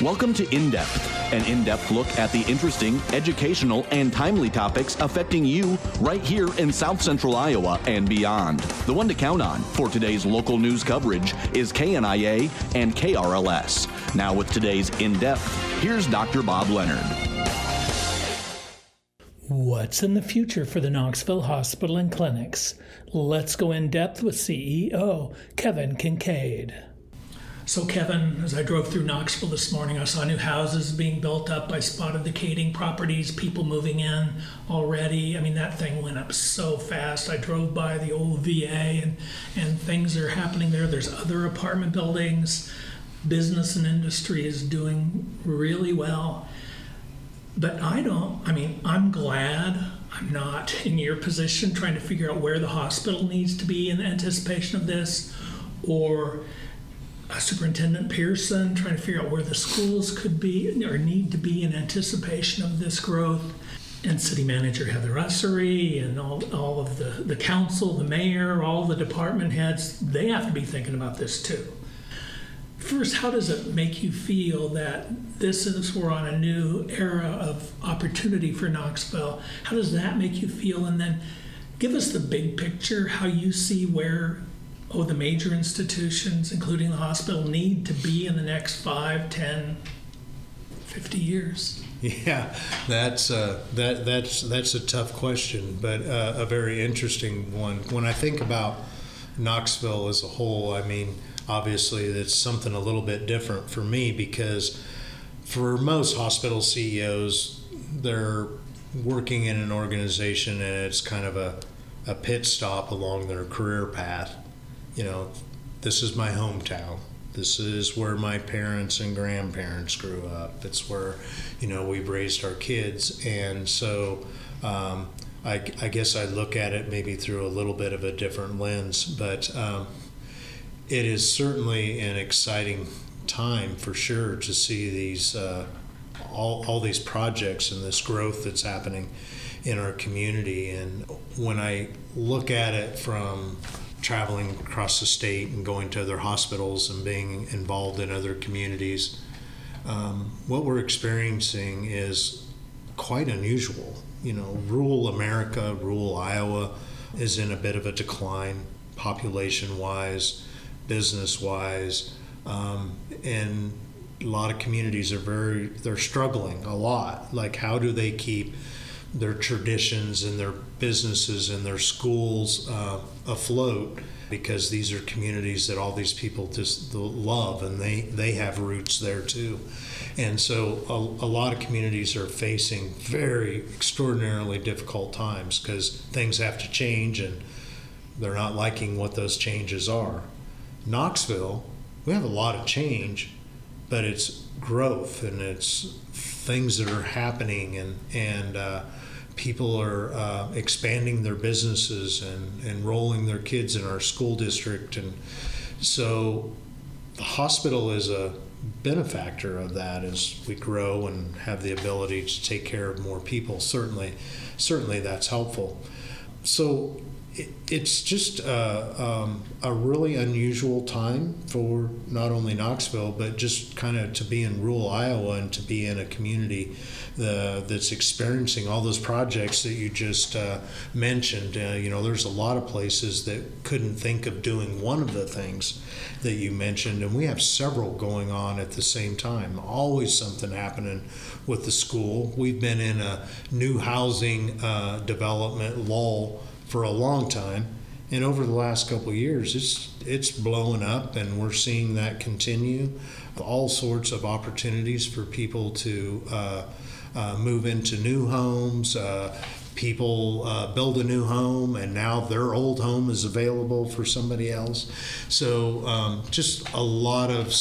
Welcome to In Depth, an in depth look at the interesting, educational, and timely topics affecting you right here in South Central Iowa and beyond. The one to count on for today's local news coverage is KNIA and KRLS. Now, with today's In Depth, here's Dr. Bob Leonard. What's in the future for the Knoxville Hospital and Clinics? Let's go in depth with CEO Kevin Kincaid. So, Kevin, as I drove through Knoxville this morning, I saw new houses being built up. I spotted the Kading properties, people moving in already. I mean, that thing went up so fast. I drove by the old VA and, and things are happening there. There's other apartment buildings. Business and industry is doing really well. But I don't, I mean, I'm glad I'm not in your position trying to figure out where the hospital needs to be in anticipation of this or Superintendent Pearson trying to figure out where the schools could be or need to be in anticipation of this growth. And City Manager Heather Ussery and all, all of the, the council, the mayor, all the department heads, they have to be thinking about this too. First, how does it make you feel that this is we're on a new era of opportunity for Knoxville? How does that make you feel? And then give us the big picture, how you see where oh, the major institutions, including the hospital, need to be in the next 5, 10, 50 years? Yeah, that's uh, that that's that's a tough question, but uh, a very interesting one. When I think about Knoxville as a whole, I mean, obviously it's something a little bit different for me because for most hospital CEOs, they're working in an organization and it's kind of a, a pit stop along their career path you know, this is my hometown. This is where my parents and grandparents grew up. It's where, you know, we've raised our kids. And so um, I, I, guess I look at it maybe through a little bit of a different lens. But um, it is certainly an exciting time for sure to see these. Uh, all, all these projects and this growth that's happening in our community. And when I look at it from traveling across the state and going to other hospitals and being involved in other communities, um, what we're experiencing is quite unusual. You know, rural America, rural Iowa is in a bit of a decline population wise, business wise, um, and a lot of communities are very, they're struggling a lot. Like, how do they keep their traditions and their businesses and their schools uh, afloat because these are communities that all these people just love and they, they have roots there too. And so a, a lot of communities are facing very extraordinarily difficult times because things have to change and they're not liking what those changes are. Knoxville, we have a lot of change, but it's growth and it's things that are happening and, and uh, people are uh, expanding their businesses and enrolling their kids in our school district. And so the hospital is a benefactor of that as we grow and have the ability to take care of more people. Certainly, certainly that's helpful. So it's just uh, um, a really unusual time for not only Knoxville, but just kind of to be in rural Iowa and to be in a community uh, that's experiencing all those projects that you just uh, mentioned. Uh, you know, there's a lot of places that couldn't think of doing one of the things that you mentioned, and we have several going on at the same time. Always something happening with the school. We've been in a new housing uh, development lull for a long time. And over the last couple years, it's it's blowing up, and we're seeing that continue. All sorts of opportunities for people to uh, uh, move into new homes. Uh, people uh, build a new home, and now their old home is available for somebody else. So um, just a lot of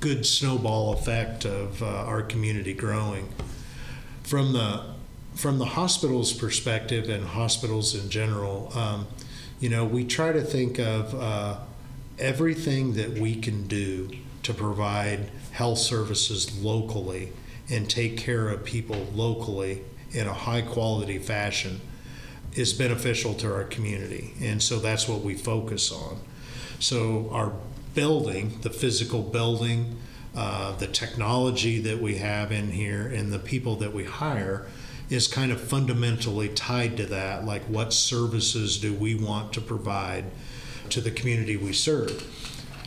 good snowball effect of uh, our community growing. From the from the hospital's perspective and hospitals in general, um, you know, we try to think of uh, everything that we can do to provide health services locally and take care of people locally in a high quality fashion is beneficial to our community. And so that's what we focus on. So, our building, the physical building, uh, the technology that we have in here, and the people that we hire is kind of fundamentally tied to that. Like, what services do we want to provide to the community we serve?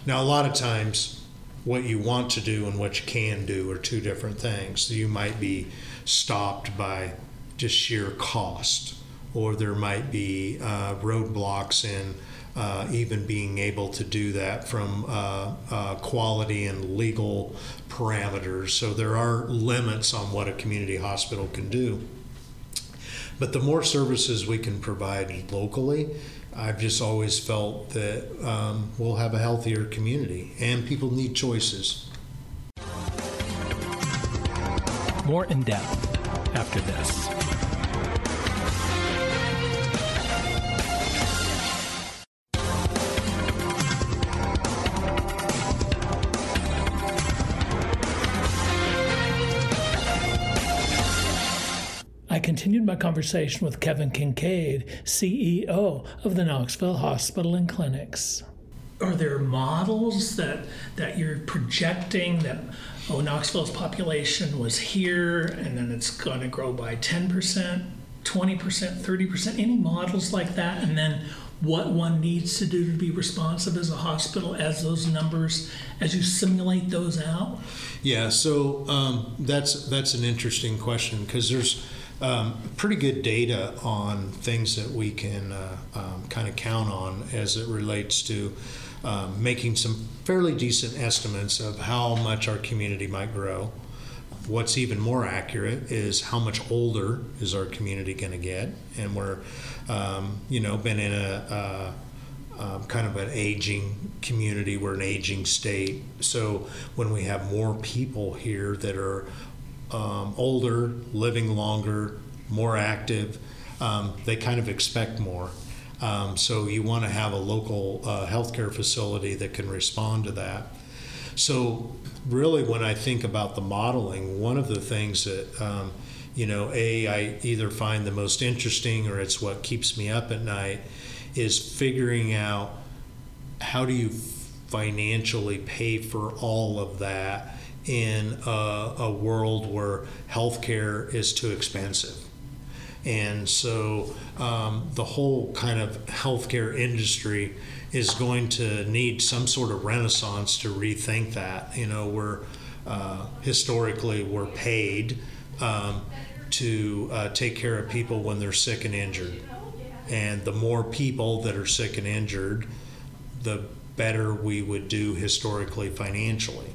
Now, a lot of times, what you want to do and what you can do are two different things. You might be stopped by just sheer cost, or there might be uh, roadblocks in uh, even being able to do that from uh, uh, quality and legal parameters. So there are limits on what a community hospital can do. But the more services we can provide locally, I've just always felt that um, we'll have a healthier community and people need choices. More in depth after this. Continued my conversation with Kevin Kincaid, CEO of the Knoxville Hospital and Clinics. Are there models that that you're projecting that oh Knoxville's population was here and then it's going to grow by 10%, 20%, 30%, any models like that and then what one needs to do to be responsive as a hospital as those numbers as you simulate those out? Yeah, so um, that's that's an interesting question because there's um, pretty good data on things that we can uh, um, kind of count on as it relates to um, making some fairly decent estimates of how much our community might grow. What's even more accurate is how much older is our community going to get, and we're, um, you know, been in a, a kind of an aging community. We're an aging state. So when we have more people here that are um, older, living longer, more active, um, they kind of expect more. Um, so you want to have a local uh, healthcare facility that can respond to that. So really, when I think about the modeling, one of the things that um, you know, a I either find the most interesting or it's what keeps me up at night is figuring out how do you financially pay for all of that in a, a world where healthcare is too expensive. And so um, the whole kind of healthcare industry is going to need some sort of renaissance to rethink that. You know, we're uh, historically we're paid um, to uh, take care of people when they're sick and injured, and the more people that are sick and injured, the better we would do historically financially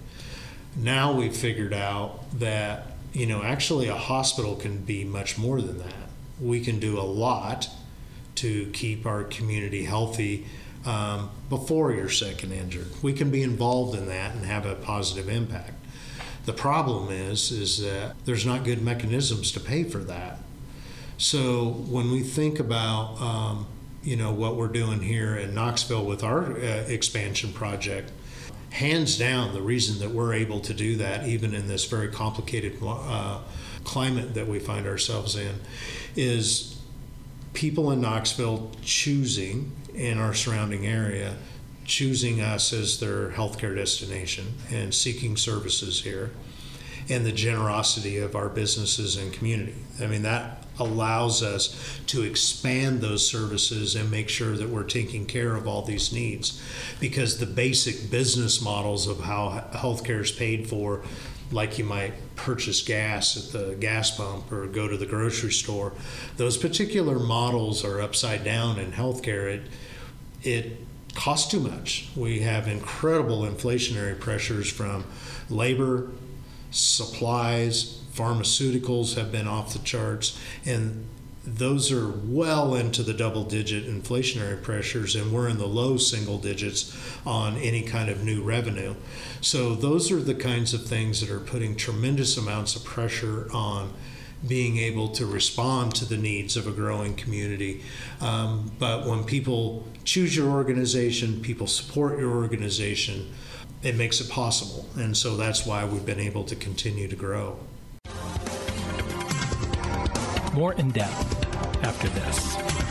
now we've figured out that you know actually a hospital can be much more than that. We can do a lot to keep our community healthy um, before you're sick and injured. We can be involved in that and have a positive impact. The problem is is that there's not good mechanisms to pay for that. So when we think about um, you know what we're doing here in knoxville with our uh, expansion project hands down, the reason that we're able to do that, even in this very complicated uh, climate that we find ourselves in, is people in Knoxville choosing in our surrounding area, choosing us as their healthcare destination and seeking services here, and the generosity of our businesses and community. I mean, that allows us to expand those services and make sure that we're taking care of all these needs. Because the basic business models of how healthcare is paid for, like you might purchase gas at the gas pump or go to the grocery store, those particular models are upside down in healthcare. It, it costs too much. We have incredible inflationary pressures from labor, supplies, pharmaceuticals have been off the charts, and those are well into the double digit inflationary pressures, and we're in the low single digits on any kind of new revenue. So, those are the kinds of things that are putting tremendous amounts of pressure on being able to respond to the needs of a growing community. Um, but when people choose your organization, people support your organization, it makes it possible. And so that's why we've been able to continue to grow more in depth after this.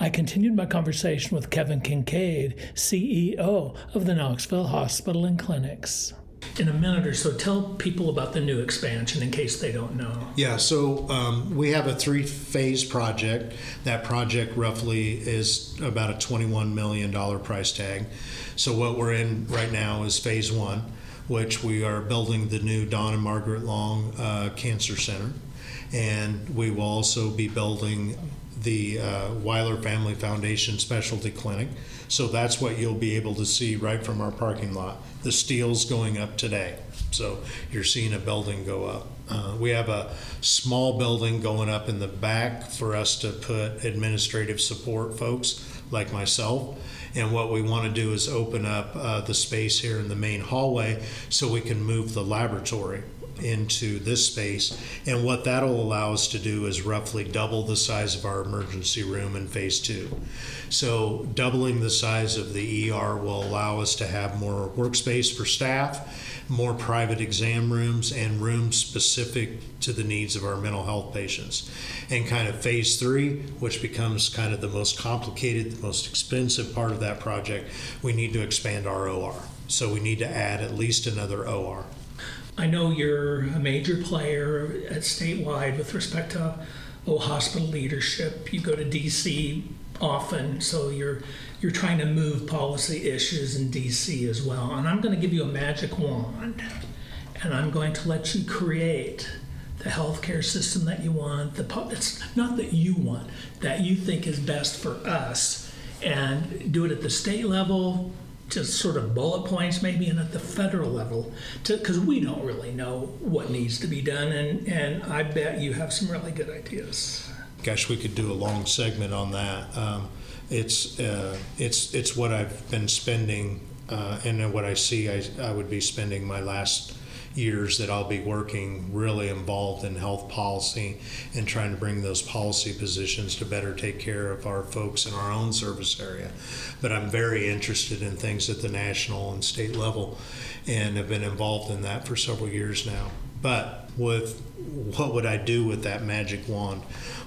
I continued my conversation with Kevin Kincaid, CEO of the Knoxville Hospital and Clinics in a minute or so, tell people about the new expansion in case they don't know. Yeah, so um, we have a three phase project. That project roughly is about a $21 million price tag. So, what we're in right now is phase one, which we are building the new Don and Margaret Long uh, Cancer Center. And we will also be building the uh, Weiler Family Foundation Specialty Clinic. So that's what you'll be able to see right from our parking lot. The steel's going up today. So you're seeing a building go up. Uh, we have a small building going up in the back for us to put administrative support folks like myself. And what we want to do is open up uh, the space here in the main hallway so we can move the laboratory into this space. And what that'll allow us to do is roughly double the size of our emergency room in phase two. So, doubling the size of the ER will allow us to have more workspace for staff, more private exam rooms, and rooms specific to the needs of our mental health patients. And kind of phase three, which becomes kind of the most complicated, the most expensive part of that project, we need to expand our OR. So, we need to add at least another OR. I know you're a major player at statewide with respect to oh, hospital leadership. You go to DC often, so you're you're trying to move policy issues in DC as well. And I'm going to give you a magic wand, and I'm going to let you create the healthcare system that you want. The it's not that you want, that you think is best for us, and do it at the state level, just sort of bullet points maybe and at the federal level because we don't really know what needs to be done and, and i bet you have some really good ideas. Gosh we could do a long segment on that. Um, it's uh, it's it's what i've been spending uh, and what i see I, I would be spending my last years that I'll be working really involved in health policy and trying to bring those policy positions to better take care of our folks in our own service area. But I'm very interested in things at the national and state level and have been involved in that for several years now. But with what would I do with that magic wand?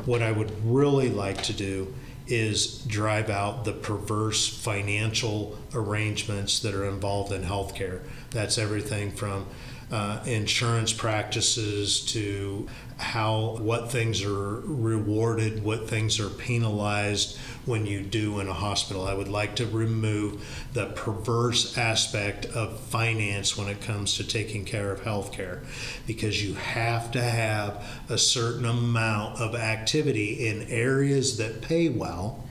What I would really like to do is drive out the perverse financial arrangements that are involved in healthcare. That's everything from uh, insurance practices to how what things are rewarded, what things are penalized when you do in a hospital. I would like to remove the perverse aspect of finance when it comes to taking care of healthcare because you have to have a certain amount of activity in areas that pay well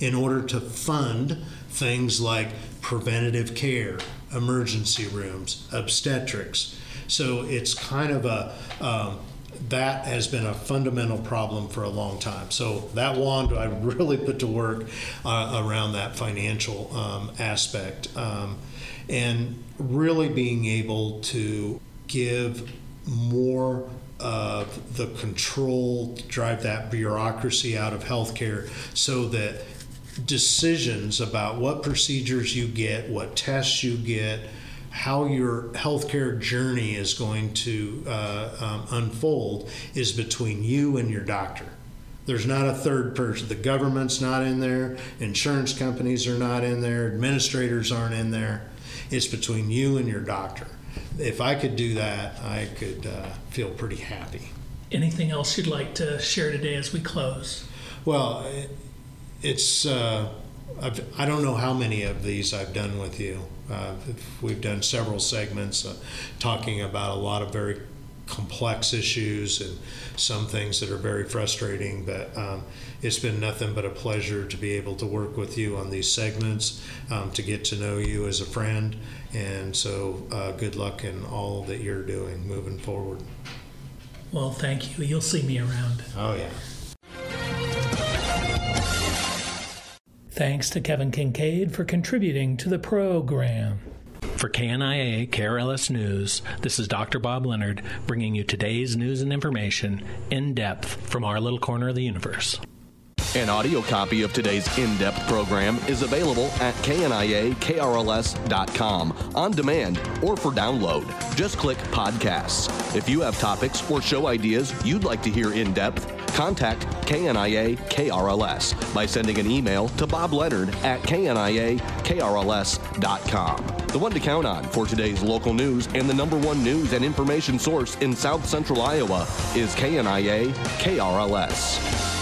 in order to fund things like preventative care, emergency rooms, obstetrics so it's kind of a um, that has been a fundamental problem for a long time. So that wand I really put to work uh, around that financial um, aspect um, and really being able to give more of the control, to drive that bureaucracy out of healthcare so that decisions about what procedures you get, what tests you get, how your healthcare journey is going to uh, um, unfold is between you and your doctor. There's not a third person. The government's not in there, insurance companies are not in there, administrators aren't in there. It's between you and your doctor. If I could do that, I could uh, feel pretty happy. Anything else you'd like to share today as we close? Well, it's. Uh, I've, I do not know how many of these I've done with you. Uh, we've done several segments uh, talking about a lot of very complex issues and some things that are very frustrating, but um, it's been nothing but a pleasure to be able to work with you on these segments, um, to get to know you as a friend. And so, uh, good luck in all that you're doing moving forward. Well, thank you. You'll see me around. Oh, yeah. Thanks to Kevin Kincaid for contributing to the program. For KNIA KRLS News, this is Dr. Bob Leonard bringing you today's news and information in depth from our little corner of the universe. An audio copy of today's in depth program is available at kniakrls.com on demand or for download. Just click podcasts. If you have topics or show ideas you'd like to hear in depth, contact KNIA KRLS by sending an email to Bob Leonard at KNIAKRLS.com. The one to count on for today's local news and the number one news and information source in South Central Iowa is KNIA KRLS.